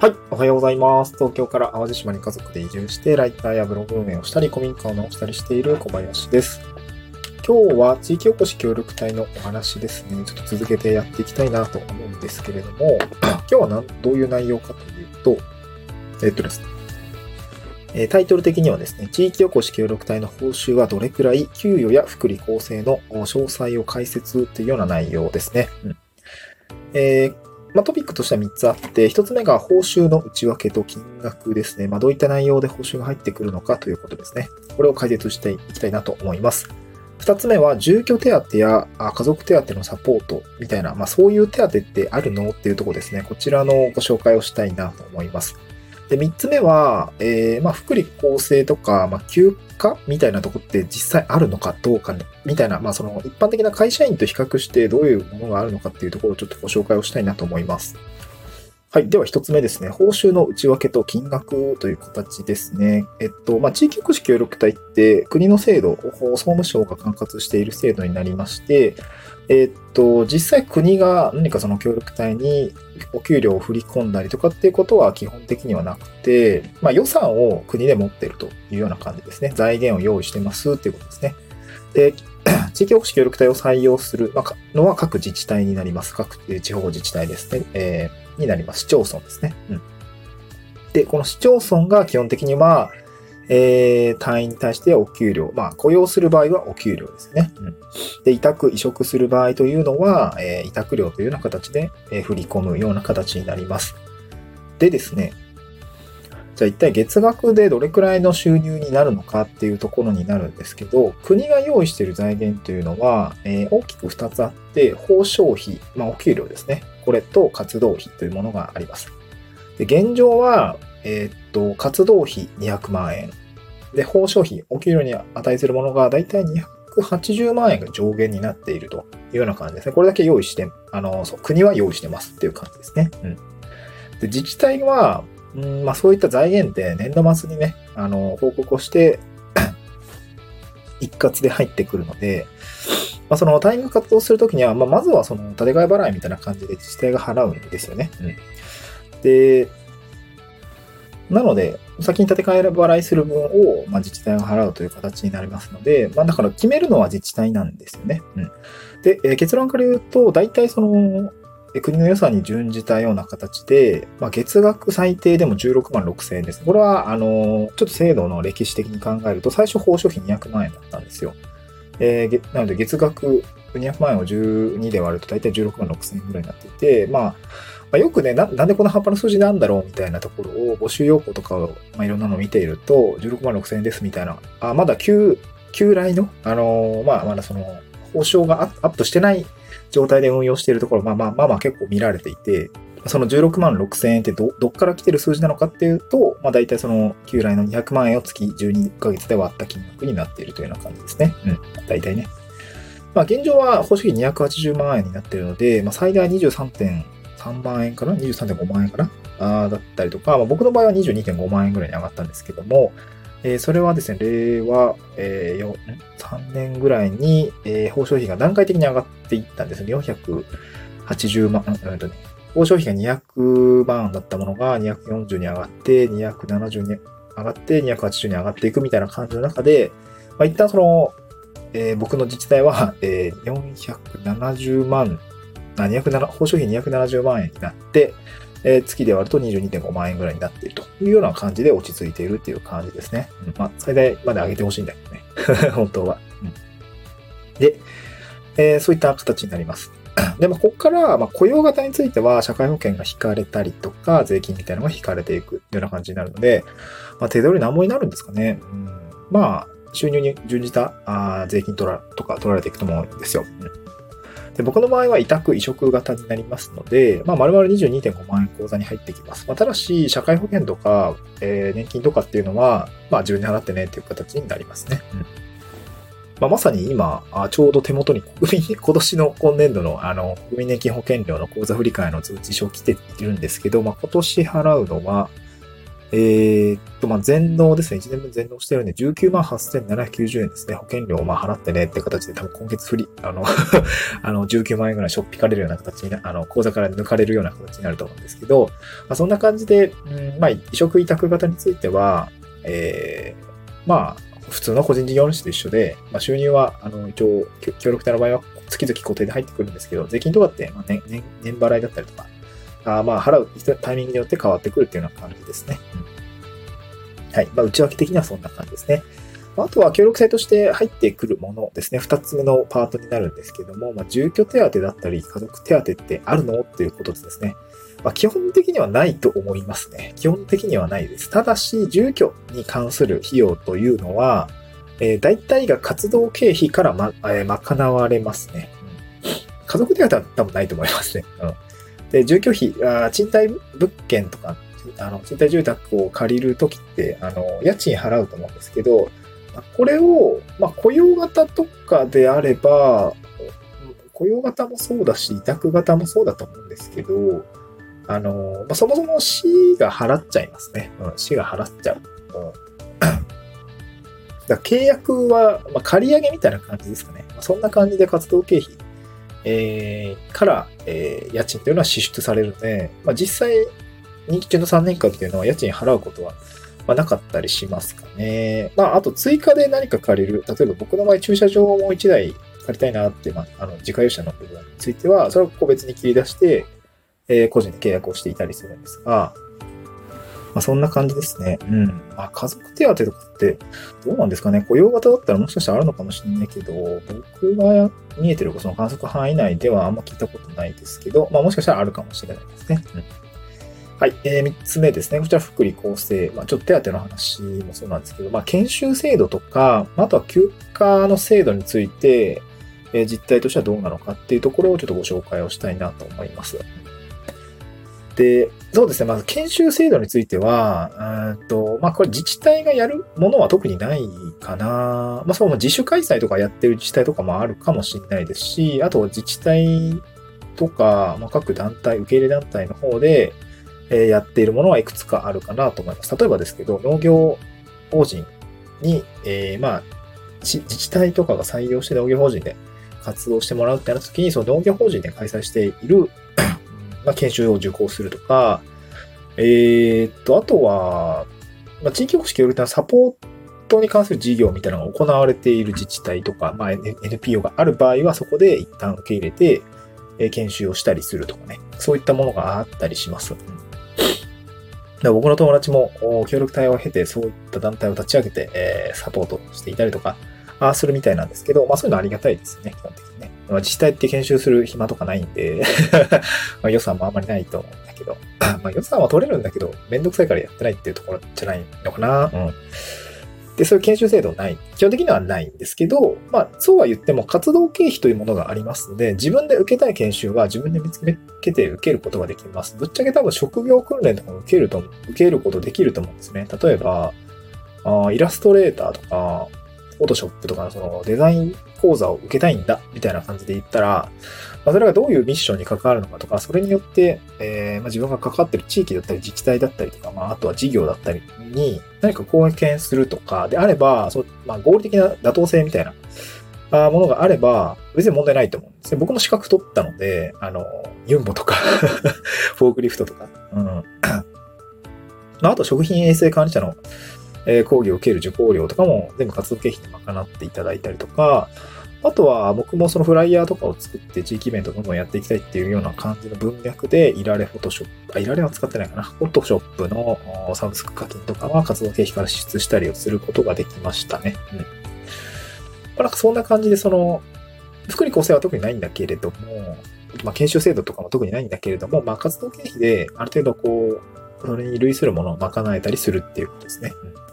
はい、おはようございます。東京から淡路島に家族で移住して、ライターやブログ運営をしたり、古民家を直したりしている小林です。今日は地域おこし協力隊のお話ですね。ちょっと続けてやっていきたいなと思うんですけれども、今日はどういう内容かというと、えっとですね、えタイトル的にはですね、地域おこし協力隊の報酬はどれくらい、給与や福利厚生の詳細を解説というような内容ですね。うんえーまあ、トピックとしては3つあって、1つ目が報酬の内訳と金額ですね。まあ、どういった内容で報酬が入ってくるのかということですね。これを解説していきたいなと思います。2つ目は、住居手当や家族手当のサポートみたいな、まあ、そういう手当ってあるの？っていうところですね。こちらのご紹介をしたいなと思います。で、3つ目は、えーまあ、福利厚生とか、まあ、休暇みたいなとこって実際あるのかどうか、ねみたいな、まあ、その一般的な会社員と比較してどういうものがあるのかっていうところをちょっとご紹介をしたいなと思います。はい。では一つ目ですね。報酬の内訳と金額という形ですね。えっと、まあ、地域福祉協力隊って国の制度、総務省が管轄している制度になりまして、えっと、実際国が何かその協力隊にお給料を振り込んだりとかっていうことは基本的にはなくて、まあ、予算を国で持ってるというような感じですね。財源を用意してますっていうことですね。で、地域おこし協力隊を採用するのは各自治体になります。各地方自治体ですね。えーになります。市町村ですね。うん。で、この市町村が基本的には、えー、隊員に対してお給料、まあ、雇用する場合はお給料ですね。うん。で、委託、移植する場合というのは、えー委託料というような形で、えー振り込むような形になります。でですね、じゃあ一体月額でどれくらいの収入になるのかっていうところになるんですけど、国が用意している財源というのは、えー大きく2つあって、報奨費、まあお給料ですね。これと活動費というものがあります。で現状は、えーっと、活動費200万円。で、報奨費、お給料に値するものがだいたい280万円が上限になっているというような感じですね。これだけ用意して、あの、そう国は用意してますっていう感じですね。うん。で、自治体は、うんまあそういった財源って年度末にね、あの、報告をして、一括で入ってくるので、まあそのタイミング活動するときには、まあまずはその建て替え払いみたいな感じで自治体が払うんですよね。うん。で、なので、先に建て替え払いする分を、まあ、自治体が払うという形になりますので、まあだから決めるのは自治体なんですよね。うん。で、えー結論から言うと、大体その、えー国の予算に準じたような形で、まあ、月額最低でも16万6千円です。これは、あのちょっと制度の歴史的に考えると、最初報奨費200万円だったんですよ。えーなので、月額200万円を12で割ると大体16万6千円ぐらいになっていて、まあ、まあ、よくねな、なんでこの葉っぱの数字なんだろうみたいなところを募集要項とかを、まあ、いろんなのを見ていると、16万6千円ですみたいな、あ、まだ旧、旧来の、あのまあ、まだその、報酬がアップしてない状態で運用しているところ、まあまあまあまあ結構見られていて、その16万6千円ってど、どっから来てる数字なのかっていうと、まあ大体その旧来の200万円を月12ヶ月で割った金額になっているというような感じですね。うん。大体ね。まあ現状は報酬費280万円になっているので、まあ最大23.3万円かな ?23.5 万円かな？あだったりとか、まあ、僕の場合は22.5万円ぐらいに上がったんですけども、えーそれはですね、令和、えー3年ぐらいに、えー報奨費が段階的に上がっていったんですね。480万、うんとね、報奨費が200万だったものが240に上がって、270に上がって、280に上がっていくみたいな感じの中で、まあ、一旦その、えー僕の自治体は、えー470万、あ、207、報奨費270万円になって、えー月で割ると22.5万円ぐらいになっているというような感じで落ち着いているっていう感じですね。まあ、最大まで上げてほしいんだけど。本当は。うんで、えーそういった形になります。で、まあ、ここから、まあ、雇用型については、社会保険が引かれたりとか、税金みたいなのが引かれていくような感じになるので、まあ、手取り何もになるんですかね。うん、まあ、収入に準じたあ税金取らとか取られていくと思うんですよ。うんで僕の場合は委託移植型になりますので、まあ、丸々22.5万円口座に入ってきます。まあ、ただし、社会保険とか、えー年金とかっていうのは、まあ、自分で払ってねっていう形になりますね。うんまあ、まさに今、あちょうど手元に国民、今年の今年度のあの国民年金保険料の口座振替の通知書来ているんですけど、まあ、今年払うのは、えー、っと、まあ、全納ですね。1年分全納してるんで、19万8790円ですね。保険料をまあ払ってねって形で、多分今月振り、あの あの、19万円ぐらいしょっぴかれるような形にな、あの、口座から抜かれるような形になると思うんですけど、まあ、そんな感じで、うん、まあ、移植委託型については、えー、まあ、普通の個人事業主と一緒で、まあ、収入は、あの、一応、協力隊の場合は月々固定で入ってくるんですけど、税金とかって、まあ年、年、年払いだったりとか、あまあ、払うタイミングによって変わってくるっていうような感じですね。うん、はい。まあ、内訳的にはそんな感じですね。あとは協力隊として入ってくるものですね。二つ目のパートになるんですけども、まあ、住居手当だったり、家族手当ってあるのっていうことですね。まあ、基本的にはないと思いますね。基本的にはないです。ただし、住居に関する費用というのは、えー、大体が活動経費からま、えー、賄われますね。家族手当は多分ないと思いますね。うんで、住居費、あ賃貸物件とか、あの、賃貸住宅を借りるときって、あの、家賃払うと思うんですけど、これを、まあ、雇用型とかであれば、雇用型もそうだし、委託型もそうだと思うんですけど、あの、まあ、そもそも市が払っちゃいますね。うん、市が払っちゃう。うんだ契約は、まあ、借り上げみたいな感じですかね。まあそんな感じで活動経費えー、から、えー、家賃というのは支出されるので、まあ、実際、任期中の3年間というのは家賃払うことは、まあ、なかったりしますかね。まあ、あと追加で何か借りる。例えば僕の場合駐車場をもう1台借りたいなって、まあ、あの、自家用車の部分については、それを個別に切り出して、えー、個人で契約をしていたりするんですが、まあ、そんな感じですね。うん。まあ、家族手当とかって、どうなんですかね。雇用型だったらもしかしたらあるのかもしれないけど、僕が見えてるその観測範囲内ではあんま聞いたことないですけど、まあ、もしかしたらあるかもしれないですね。うん。はい。えー、3つ目ですね。こちら、福利厚生。まあ、ちょっと手当の話もそうなんですけど、まあ、研修制度とか、あとは休暇の制度について、え、実態としてはどうなのかっていうところをちょっとご紹介をしたいなと思います。で、そうですね。まず研修制度については、うんと、まあこれ自治体がやるものは特にないかな。まあそう、自主開催とかやってる自治体とかもあるかもしれないですし、あと自治体とか、まあ、各団体、受け入れ団体の方で、えー、やっているものはいくつかあるかなと思います。例えばですけど、農業法人に、えー、まあ、自治体とかが採用して農業法人で活動してもらうってなった時に、その農業法人で開催しているまあ、研修を受講するとか、えー、っと、あとは、まあ、地域おこし協力隊のサポートに関する事業みたいなのが行われている自治体とか、まあ、NPO がある場合はそこで一旦受け入れて、えー、研修をしたりするとかね、そういったものがあったりします。うん、僕の友達も協力隊を経てそういった団体を立ち上げて、えー、サポートしていたりとか、あするみたいなんですけど、まあそういうのありがたいですね、基本的にね。まあ、自治体って研修する暇とかないんで まあ予算もあんまりないと思うんだけど、まあ予算は取れるんだけど、めんどくさいからやってないっていうところじゃないのかな。うん。で、そういう研修制度ない。基本的にはないんですけど、まあ、そうは言っても活動経費というものがありますので、自分で受けたい研修は自分で見つけて受けることができます。ぶっちゃけ多分職業訓練とかも受けると、受けることできると思うんですね。例えば、あイラストレーターとか、フォトショップとかのそのデザイン講座を受けたいんだ、みたいな感じで言ったら、まあ、それがどういうミッションに関わるのかとか、それによって、えーまあ、自分が関わってる地域だったり自治体だったりとか、まあ、あとは事業だったりに何か貢献するとかであれば、そうまあ、合理的な妥当性みたいなものがあれば、別に問題ないと思うんですね。僕も資格取ったので、あの、ユンボとか フォークリフトとか、うん。まあ、あと食品衛生管理者のえー、講義を受ける受講料とかも全部活動経費で賄っていただいたりとか、あとは僕もそのフライヤーとかを作って地域イベントどんどんやっていきたいっていうような感じの文脈で、いられフォトショップ、あ、いられは使ってないかな。フォトショップのサブスク課金とかは活動経費から支出したりをすることができましたね。うん。まあ、なんかそんな感じで、その、福利厚生は特にないんだけれども、まあ、研修制度とかも特にないんだけれども、まあ、活動経費である程度こう、それに類するものを賄えたりするっていうことですね。うん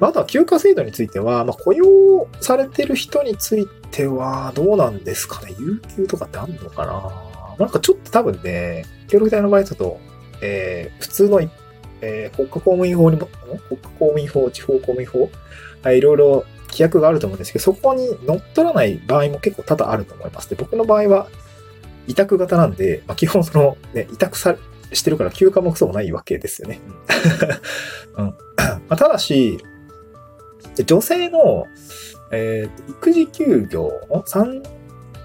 まあ、あとは休暇制度については、まあ、雇用されてる人についてはどうなんですかね？有給とかってあんのかな？なんかちょっと多分ね、協力隊の場合だと、えー、普通の、えー、国家公務員法にも、国家公務員法、地方公務員法、はい、いろいろ規約があると思うんですけど、そこに乗っ取らない場合も結構多々あると思います。で、僕の場合は委託型なんで、まあ、基本その、ね、委託さ、してるから休暇もクソもないわけですよね。うん。まあ、ただし、女性の、えー、育児休業、産、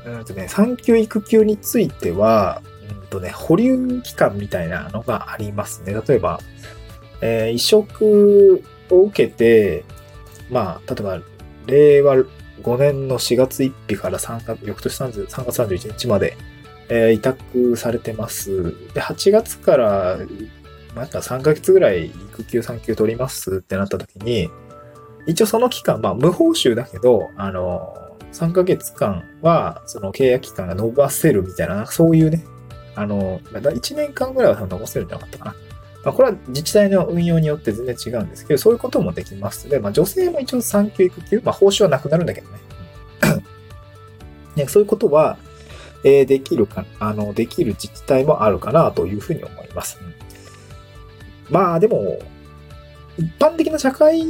うんとね、産休育休については、うんとね、保留期間みたいなのがありますね。例えば、えー、移植を受けて、まあ、例えば、令和5年の4月1日から3月、翌年3月31日まで、えー、委託されてます。で、8月から、また3ヶ月ぐらい育休産休取りますってなった時に、一応その期間、まあ無報酬だけど、あの、3ヶ月間は、その契約期間が伸ばせるみたいな、そういうね、あの、1年間ぐらいは伸ばせるんじゃなかったかな。まあ、これは自治体の運用によって全然違うんですけど、そういうこともできますで、まあ、女性も一応産休育休、まあ、報酬はなくなるんだけどね。ねそういうことは、えー、できるか、あの、できる自治体もあるかなというふうに思います。まあ、でも、一般的な社会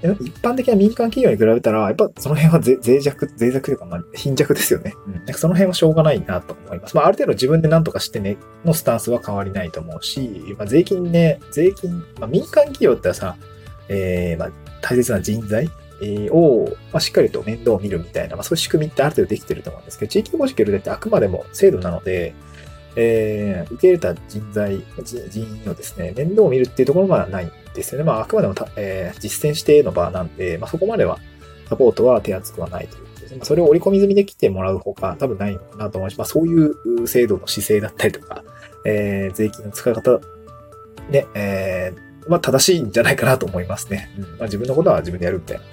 一般的な民間企業に比べたら、やっぱその辺は脆弱、脆弱というか、まあ、貧弱ですよね。うん。その辺はしょうがないなと思います。まあ、ある程度自分で何とかしてね、のスタンスは変わりないと思うし、まあ、税金ね、税金、まあ、民間企業ってさ、えー、まあ、大切な人材を、まあ、しっかりと面倒を見るみたいな、まあ、そういう仕組みってある程度できてると思うんですけど、地域公式ルってあくまでも制度なので、えー、受け入れた人材、人員のですね、面倒を見るっていうところはないんですよね。まあ、あくまでもえー、実践しての場なんで、まあ、そこまではサポートは手厚くはないという。まあ、それを織り込み済みで来てもらうほか多分ないのかなと思います。まあ、そういう制度の姿勢だったりとか、えー、税金の使い方、ね、えー、まあ、正しいんじゃないかなと思いますね。うん。まあ、自分のことは自分でやるみたいな、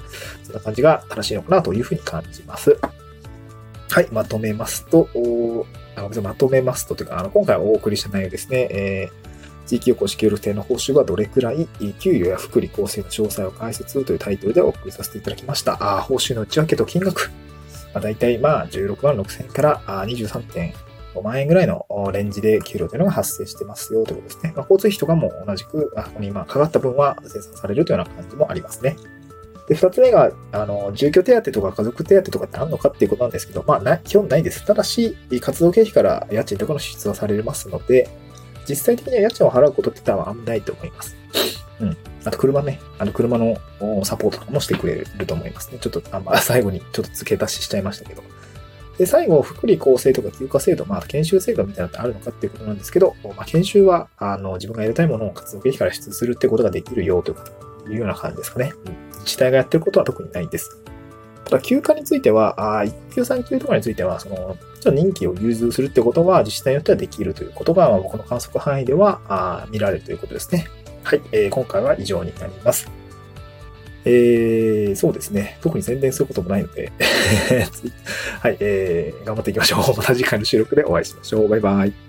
そんな感じが正しいのかなというふうに感じます。はい、まとめますと、まとめますと、というか、あの、今回お送りした内容ですね。えー、地域おこし協力隊の報酬はどれくらい、給与や福利厚生の詳細を解説というタイトルでお送りさせていただきました。あ報酬の内訳と金額。まあ、大体、まあ、16万6千円から23.5万円ぐらいのレンジで給料というのが発生してますよということですね。まあ、交通費とかも同じく、あここに今かかった分は生産されるというような感じもありますね。で、二つ目が、あの、住居手当とか家族手当とかってあるのかっていうことなんですけど、まあ、な、基本ないです。ただし、活動経費から家賃とかの支出はされますので、実際的には家賃を払うことって多分あんまないと思います。うん。あと、車ね。あの、車のサポートとかもしてくれると思いますね。ちょっと、あま、最後にちょっと付け足ししちゃいましたけど。で、最後、福利厚生とか休暇制度、まあ、研修制度みたいなのってあるのかっていうことなんですけど、まあ、研修は、あの、自分がやりたいものを活動経費から支出するってことができるよというような感じですかね。うん自治体がやってることは特にないんです。ただ、休暇については、あ育休産休とかについては、その、ちょ任期を融通するってことは自治体によってはできるということが、まあ、僕の観測範囲ではあ見られるということですね。はい、えー、今回は以上になります。えー、そうですね。特に宣伝することもないので はい、えー、頑張っていきましょう。また次回の収録でお会いしましょう。バイバイ。